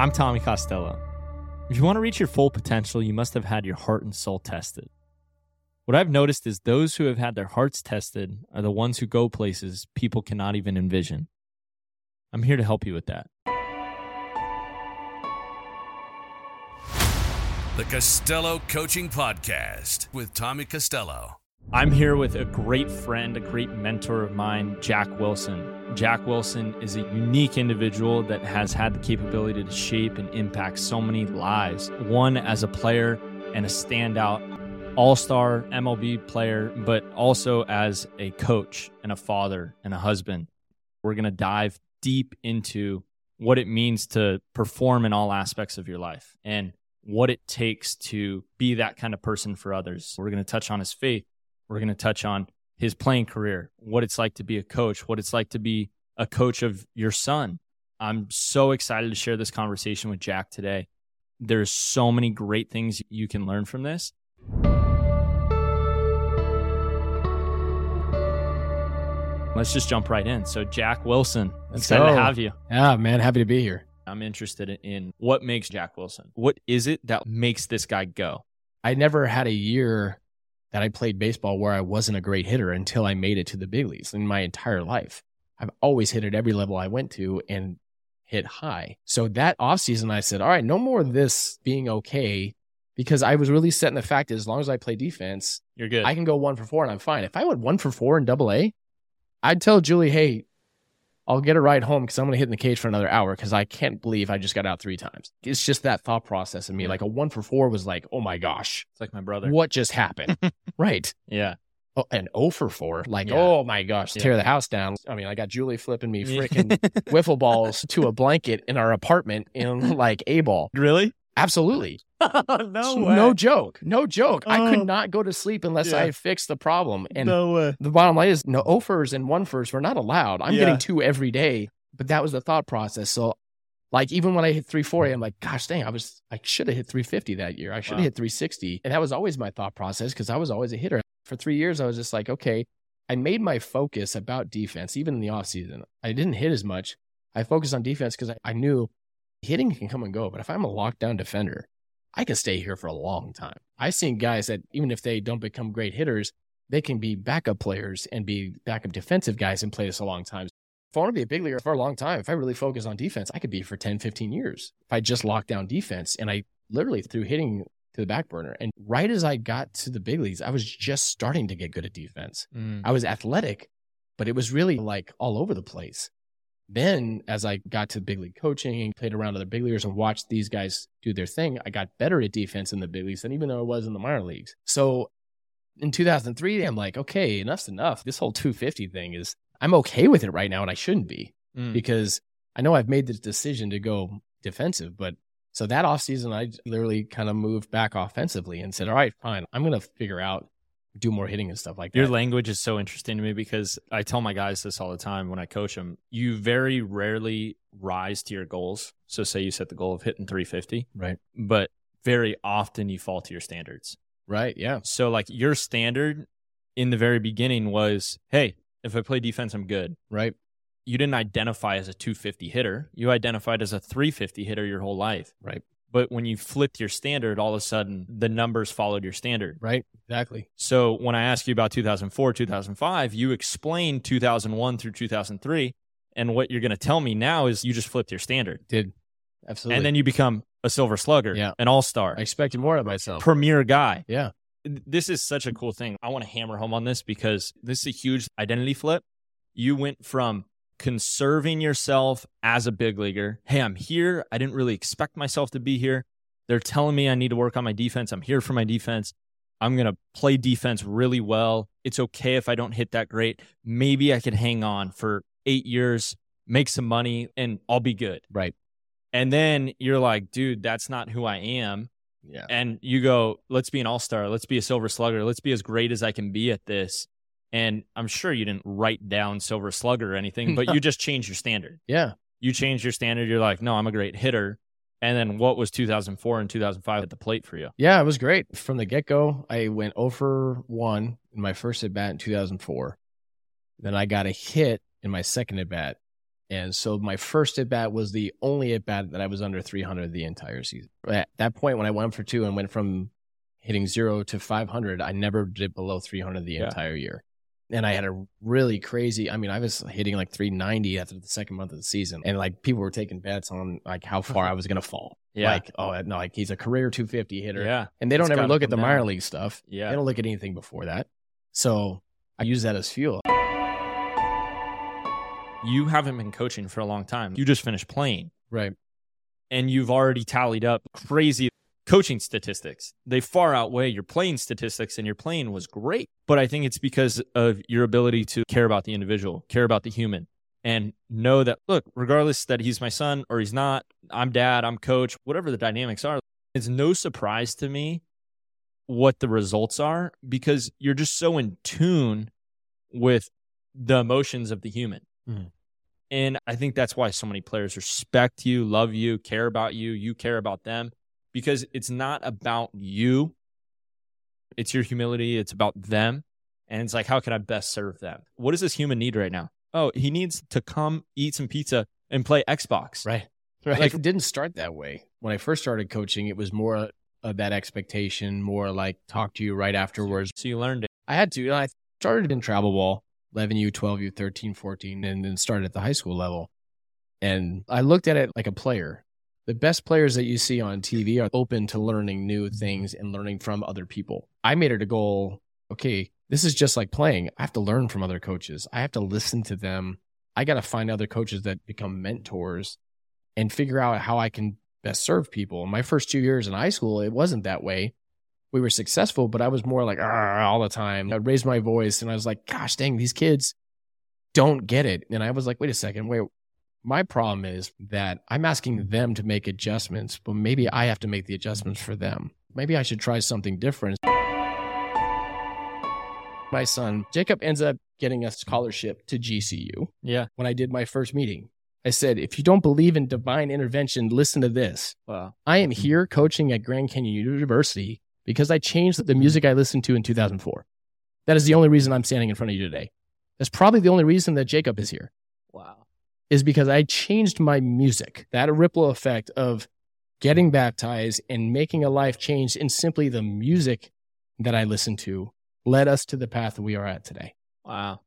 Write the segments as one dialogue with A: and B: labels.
A: I'm Tommy Costello. If you want to reach your full potential, you must have had your heart and soul tested. What I've noticed is those who have had their hearts tested are the ones who go places people cannot even envision. I'm here to help you with that.
B: The Costello Coaching Podcast with Tommy Costello.
A: I'm here with a great friend, a great mentor of mine, Jack Wilson. Jack Wilson is a unique individual that has had the capability to shape and impact so many lives. One as a player and a standout all star MLB player, but also as a coach and a father and a husband. We're going to dive deep into what it means to perform in all aspects of your life and what it takes to be that kind of person for others. We're going to touch on his faith. We're going to touch on his playing career, what it's like to be a coach, what it's like to be a coach of your son. I'm so excited to share this conversation with Jack today. There's so many great things you can learn from this. Let's just jump right in. So, Jack Wilson,
C: Let's
A: excited
C: go.
A: to have you.
C: Yeah, man, happy to be here.
A: I'm interested in what makes Jack Wilson. What is it that makes this guy go?
C: I never had a year that I played baseball where I wasn't a great hitter until I made it to the big leagues in my entire life. I've always hit at every level I went to and hit high. So that offseason, I said, all right, no more of this being okay because I was really setting the fact that as long as I play defense,
A: You're good.
C: I can go one for four and I'm fine. If I went one for four in double A, I'd tell Julie, hey, I'll get a ride home because I'm going to hit in the cage for another hour because I can't believe I just got out three times. It's just that thought process in me. Like a one for four was like, oh my gosh,
A: it's like my brother.
C: what just happened? right.
A: Yeah.
C: Oh, and 0 for 4. Like,
A: Yeah.
C: oh my gosh,
A: Yeah.
C: tear the house down. I mean, I got Julie flipping me freaking wiffle balls to a blanket in our apartment in like A ball.
A: Really?
C: Absolutely.
A: no
C: No joke. No joke. I
A: Oh.
C: could not go to sleep unless
A: Yeah.
C: I fixed the problem. And
A: no
C: the bottom line is no offers and one first were not allowed. I'm
A: Yeah.
C: getting two every day, but that was the thought process. So like even when I hit 340, I'm like, gosh dang, I was I should have hit 350 that year. I should have
A: Wow.
C: hit 360. And that was always my thought process because I was always a hitter. For three years, I was just like, okay, I made my focus about defense, even in the offseason. I didn't hit as much. I focused on defense because I, I knew hitting can come and go. But if I'm a lockdown defender, I can stay here for a long time. I've seen guys that even if they don't become great hitters, they can be backup players and be backup defensive guys and play this a long time. If I want to be a big leaguer for a long time, if I really focus on defense, I could be for 10, 15 years. If I just lock down defense and I literally threw hitting to the back burner. And right as I got to the big leagues, I was just starting to get good at defense.
A: Mm.
C: I was athletic, but it was really like all over the place. Then, as I got to big league coaching and played around other big leaguers and watched these guys do their thing, I got better at defense in the big leagues than even though I was in the minor leagues. So in 2003, I'm like, okay, enough's enough. This whole 250 thing is, I'm okay with it right now, and I shouldn't be
A: Mm.
C: because I know I've made the decision to go defensive. But so that offseason, I literally kind of moved back offensively and said, all right, fine, I'm going to figure out, do more hitting and stuff like that.
A: Your language is so interesting to me because I tell my guys this all the time when I coach them. You very rarely rise to your goals. So, say you set the goal of hitting 350,
C: right.
A: but very often you fall to your standards.
C: Right. Yeah.
A: So, like your standard in the very beginning was, hey, if I play defense, I'm good.
C: Right.
A: You didn't identify as a 250 hitter. You identified as a 350 hitter your whole life.
C: Right.
A: But when you flipped your standard, all of a sudden the numbers followed your standard.
C: Right. Exactly.
A: So when I ask you about 2004, 2005, you explained 2001 through 2003. And what you're going to tell me now is you just flipped your standard.
C: Did. Absolutely.
A: And then you become a silver slugger,
C: Yeah.
A: an all star,
C: I expected more of myself.
A: premier guy.
C: Yeah.
A: This is such a cool thing. I want to hammer home on this because this is a huge identity flip. You went from conserving yourself as a big leaguer. Hey, I'm here. I didn't really expect myself to be here. They're telling me I need to work on my defense. I'm here for my defense. I'm going to play defense really well. It's okay if I don't hit that great. Maybe I could hang on for eight years, make some money, and I'll be good.
C: Right.
A: And then you're like, dude, that's not who I am.
C: Yeah.
A: And you go, let's be an all star. Let's be a silver slugger. Let's be as great as I can be at this. And I'm sure you didn't write down silver slugger or anything, but you just changed your standard.
C: Yeah.
A: You changed your standard. You're like, no, I'm a great hitter. And then what was 2004 and 2005 at the plate for you?
C: Yeah. It was great. From the get go, I went over one in my first at bat in 2004. Then I got a hit in my second at bat. And so my first at bat was the only at bat that I was under 300 the entire season. At that point, when I went for two and went from hitting zero to 500, I never did below 300 the
A: Yeah.
C: entire year. And I had a really crazy, I mean, I was hitting like 390 after the second month of the season. And like people were taking bets on like how far I was going to fall.
A: Yeah.
C: Like, oh, no, like he's a career 250 hitter.
A: yeah.
C: And they don't
A: It's
C: ever look at the
A: come
C: minor league stuff.
A: Yeah.
C: They don't look at anything before that. So I use that as fuel.
A: You haven't been coaching for a long time. You just finished playing
C: Right.
A: and you've already tallied up crazy coaching statistics. They far outweigh your playing statistics, and your playing was great. But I think it's because of your ability to care about the individual, care about the human, and know that, look, regardless that he's my son or he's not, I'm dad, I'm coach, whatever the dynamics are, it's no surprise to me what the results are because you're just so in tune with the emotions of the human.
C: Mhm.
A: And I think that's why so many players respect you, love you, care about you, you care about them because it's not about you. It's your humility, it's about them. And it's like, how can I best serve them? What does this human need right now? Oh, he needs to come eat some pizza and play Xbox.
C: Right. Right.
A: Like-
C: it didn't start that way. When I first started coaching, it was more of that expectation, more like talk to you right afterwards.
A: So you learned it.
C: I had to. And I started in travel ball, 11U, 12U, 13, 14, and then started at the high school level. And I looked at it like a player. The best players that you see on TV are open to learning new things and learning from other people. I made it a goal. Okay, this is just like playing. I have to learn from other coaches. I have to listen to them. I got to find other coaches that become mentors and figure out how I can best serve people. In my first two years in high school, it wasn't that way we were successful, but I was more like all the time. I'd raise my voice and I was like, gosh dang, these kids don't get it. And I was like, wait a second, wait. My problem is that I'm asking them to make adjustments, but maybe I have to make the adjustments for them. Maybe I should try something different. My son, Jacob, ends up getting a scholarship to GCU
A: Yeah.
C: when I did my first meeting. I said, if you don't believe in divine intervention, listen to this.
A: Wow.
C: I am here coaching at Grand Canyon University because I changed the mm-hmm. music I listened to in 2004. That is the only reason I'm standing in front of you today. That's probably the only reason that Jacob is here,
A: Wow.
C: Is because I changed my music. That ripple effect of getting baptized and making a life change in simply the music that I listened to led us to the path we are at today.
A: Wow.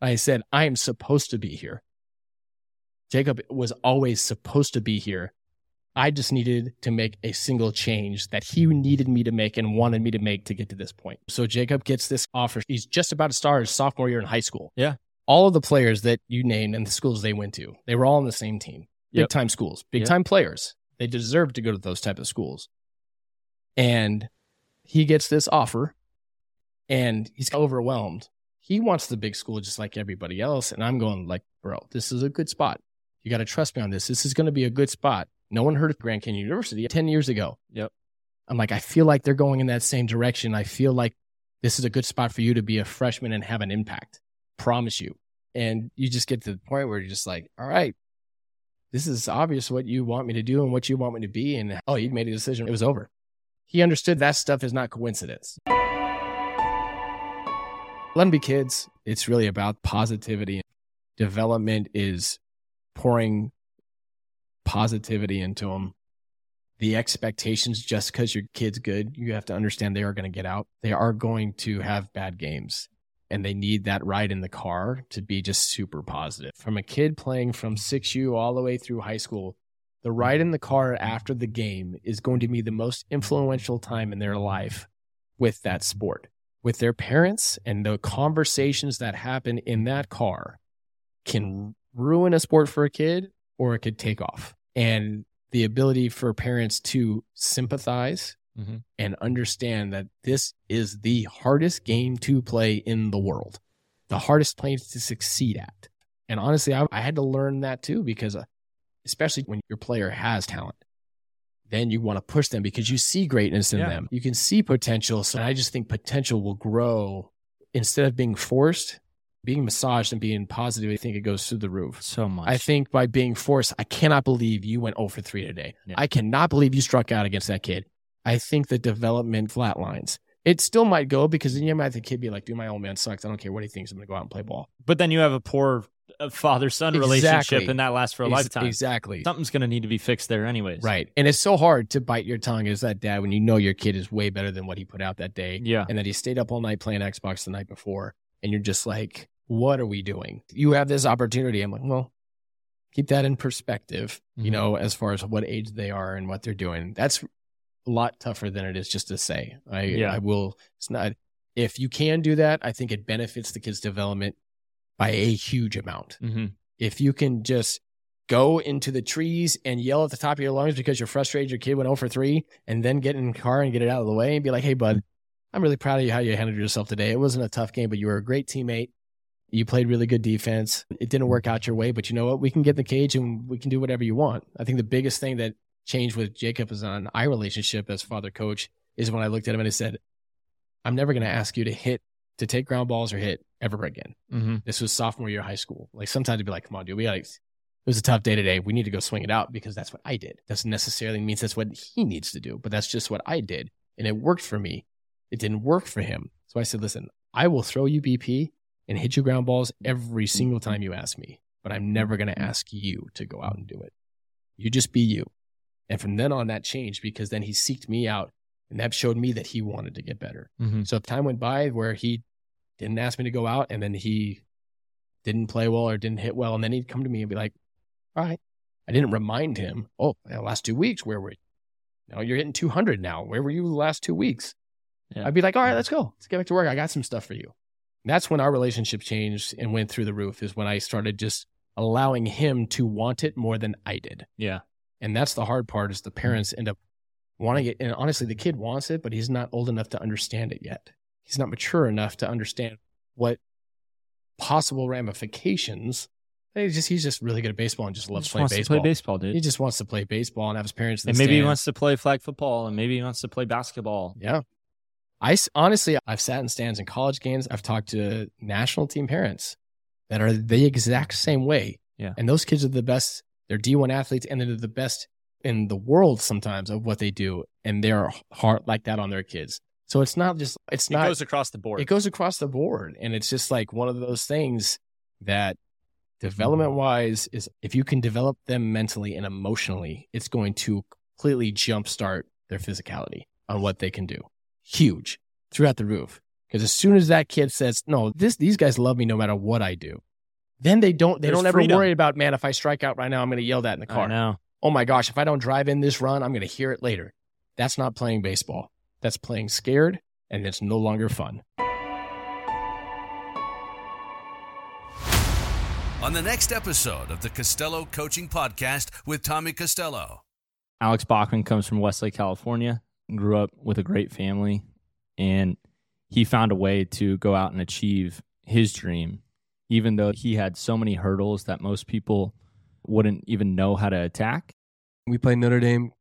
C: I said, I am supposed to be here. Jacob was always supposed to be here. I just needed to make a single change that he needed me to make and wanted me to make to get to this point. So Jacob gets this offer. He's just about to start his sophomore year in high school.
A: Yeah.
C: All of the players that you named and the schools they went to, they were all on the same team. Big
A: Yep.
C: time schools, big
A: Yep.
C: time players. They deserve to go to those type of schools. And he gets this offer and he's overwhelmed he wants the big school just like everybody else. And I'm going like, bro, this is a good spot. You got to trust me on this. This is going to be a good spot. No one heard of Grand Canyon University 10 years ago.
A: Yep.
C: I'm like, I feel like they're going in that same direction. I feel like this is a good spot for you to be a freshman and have an impact. Promise you. And you just get to the point where you're just like, all right, this is obvious what you want me to do and what you want me to be. And oh, you made a decision. It was over. He understood that stuff is not coincidence. Let them be kids. It's really about positivity. Development is pouring positivity into them. The expectations, just because your kid's good, you have to understand they are going to get out. They are going to have bad games and they need that ride in the car to be just super positive. From a kid playing from 6U all the way through high school, the ride in the car after the game is going to be the most influential time in their life with that sport with their parents and the conversations that happen in that car can ruin a sport for a kid or it could take off. And the ability for parents to sympathize
A: Mhm.
C: and understand that this is the hardest game to play in the world, the hardest place to succeed at. And honestly, I, I had to learn that too, because uh, especially when your player has talent, then you want to push them because you see greatness in
A: Yeah.
C: them. You can see potential. So I just think potential will grow instead of being forced, being massaged and being positive. I think it goes through the roof.
A: So much.
C: I think by being forced, I cannot believe you went 0 for 3 today.
A: Yeah.
C: I cannot believe you struck out against that kid. I think the development flatlines. It still might go because then you might have the kid be like, dude, my old man sucks. I don't care what he thinks. I'm going to go out and play ball.
A: but then you have a poor father son
C: Exactly.
A: relationship, and that lasts for a lifetime.
C: Exactly.
A: Something's going to need to be fixed there, anyways.
C: Right. And it's so hard to bite your tongue as that dad when you know your kid is way better than what he put out that day.
A: Yeah.
C: And that he stayed up all night playing Xbox the night before. And you're just like, what are we doing? You have this opportunity. I'm like, well, keep that in perspective, you
A: Mhm.
C: know, as far as what age they are and what they're doing. That's a lot tougher than it is just to say. I,
A: Yeah.
C: I will, it's not, if you can do that, I think it benefits the kid's development by a huge amount
A: hmm
C: if you can just go into the trees and yell at the top of your lungs because you're frustrated your kid went 0 for 3 and then get in the car and get it out of the way and be like, hey, bud, I'm really proud of you how you handled yourself today. It wasn't a tough game, but you were a great teammate. You played really good defense. It didn't work out your way, but you know what? We can get in the cage and we can do whatever you want. I think the biggest thing that changed with Jacob is on our relationship as father coach is when I looked at him and I said, I'm never going to ask you to hit, to take ground balls or hit ever again
A: hmm
C: this was sophomore year of high school. Like sometimes it'd be like, come on, dude, we got it was a tough day today. We need to go swing it out because that's what I did. Doesn't necessarily means that's what he needs to do, but that's just what I did. And it worked for me. It didn't work for him. So I said, listen, I will throw you BP and hit you ground balls every single time you ask me, but I'm never going to ask you to go out and do it. You just be you. And from then on, that changed because then he seeked me out and that showed me that he wanted to get better.
A: hmm
C: So if time went by where he didn't ask me to go out and then he didn't play well or didn't hit well, and then he'd come to me and be like, All right. I didn't remind him, Oh, the last two weeks, where were you? No, you're hitting 200 now. Where were you the last two weeks?
A: Yeah.
C: I'd be like, All right, let's go. Let's get back to work. I got some stuff for you. That's when our relationship changed and went through the roof, is when I started just allowing him to want it more than I did.
A: Yeah.
C: And that's the hard part is the mm-hmm. parents end up wanting it. And honestly, the kid wants it, but he's not old enough to understand it yet. He's not mature enough to understand what possible ramifications. He's just he's just really good at baseball and just loves
A: Just
C: playing baseball.
A: to play baseball, dude.
C: He just wants to play baseball and have his parents.
A: and maybe he wants to play flag football, and maybe he wants to play basketball.
C: Yeah. I honestly, I've sat in stands in college games. I've talked to national team parents that are the exact same way.
A: Yeah.
C: And those kids are the best. They're D1 athletes and they're the best in the world sometimes of what they do. And they're hard like that on their kids. So it's not just, it's
A: It
C: not,
A: goes across the board.
C: it goes across the board. And it's just like one of those things that development wise is if you can develop them mentally and emotionally, it's going to completely jumpstart their physicality on what they can do. Huge throughout the roof. Because as soon as that kid says, no, this, these guys love me no matter what I do. Then they don't, they
A: There's
C: don't ever
A: freedom.
C: worry about, man, if I strike out right now, I'm going to yell that in the
A: I
C: car.
A: know.
C: Oh my gosh, if I don't drive in this run, I'm going to hear it later. That's not playing baseball. That's playing scared and it's no longer fun.
B: On the next episode of the Costello Coaching Podcast with Tommy Costello.
A: Alex Bachman comes from Westlake, California, grew up with a great family, and he found a way to go out and achieve his dream, even though he had so many hurdles that most people wouldn't even know how to attack.
D: We played Notre Dame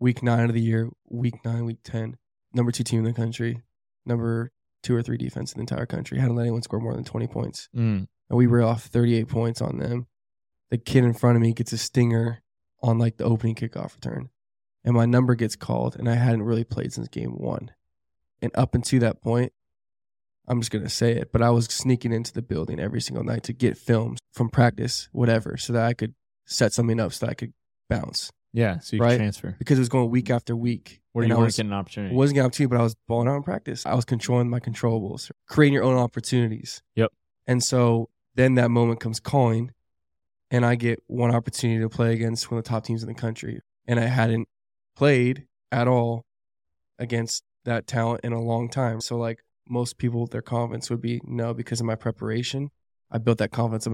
D: week nine of the year, week nine, week 10. Number two team in the country, number two or three defense in the entire country. Hadn't let anyone score more than 20 points.
A: Mm.
D: And we were off 38 points on them. The kid in front of me gets a stinger on like the opening kickoff return. And my number gets called, and I hadn't really played since game one. And up until that point, I'm just going to say it, but I was sneaking into the building every single night to get films from practice, whatever, so that I could set something up so that I could bounce
A: Yeah, so you
D: Right.
A: can transfer.
D: because it was going week after week.
A: Where you
D: I
A: weren't
D: was,
A: getting an opportunity.
D: wasn't getting opportunity, but I was balling out in practice. I was controlling my controllables, creating your own opportunities.
A: Yep.
D: And so then that moment comes calling, and I get one opportunity to play against one of the top teams in the country. And I hadn't played at all against that talent in a long time. So, like most people, their confidence would be no, because of my preparation, I built that confidence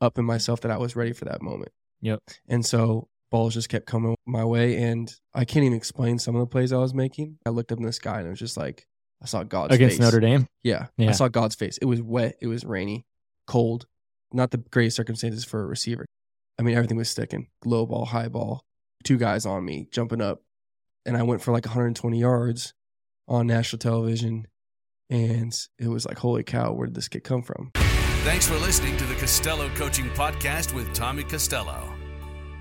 D: up in myself that I was ready for that moment.
A: Yep.
D: And so balls just kept coming my way, and I can't even explain some of the plays I was making. I looked up in the sky and it was just like I saw God's
A: Against
D: face.
A: Notre Dame.
D: Yeah,
A: Yeah.
D: I saw God's face. It was wet. It was rainy, cold. Not the greatest circumstances for a receiver. I mean, everything was sticking. Low ball, high ball, two guys on me jumping up, and I went for like 120 yards on national television, and it was like, holy cow, where did this kid come from?
B: Thanks for listening to the Costello Coaching Podcast with Tommy Costello.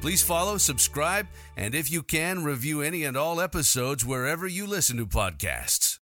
B: Please follow, subscribe, and if you can, review any and all episodes wherever you listen to podcasts.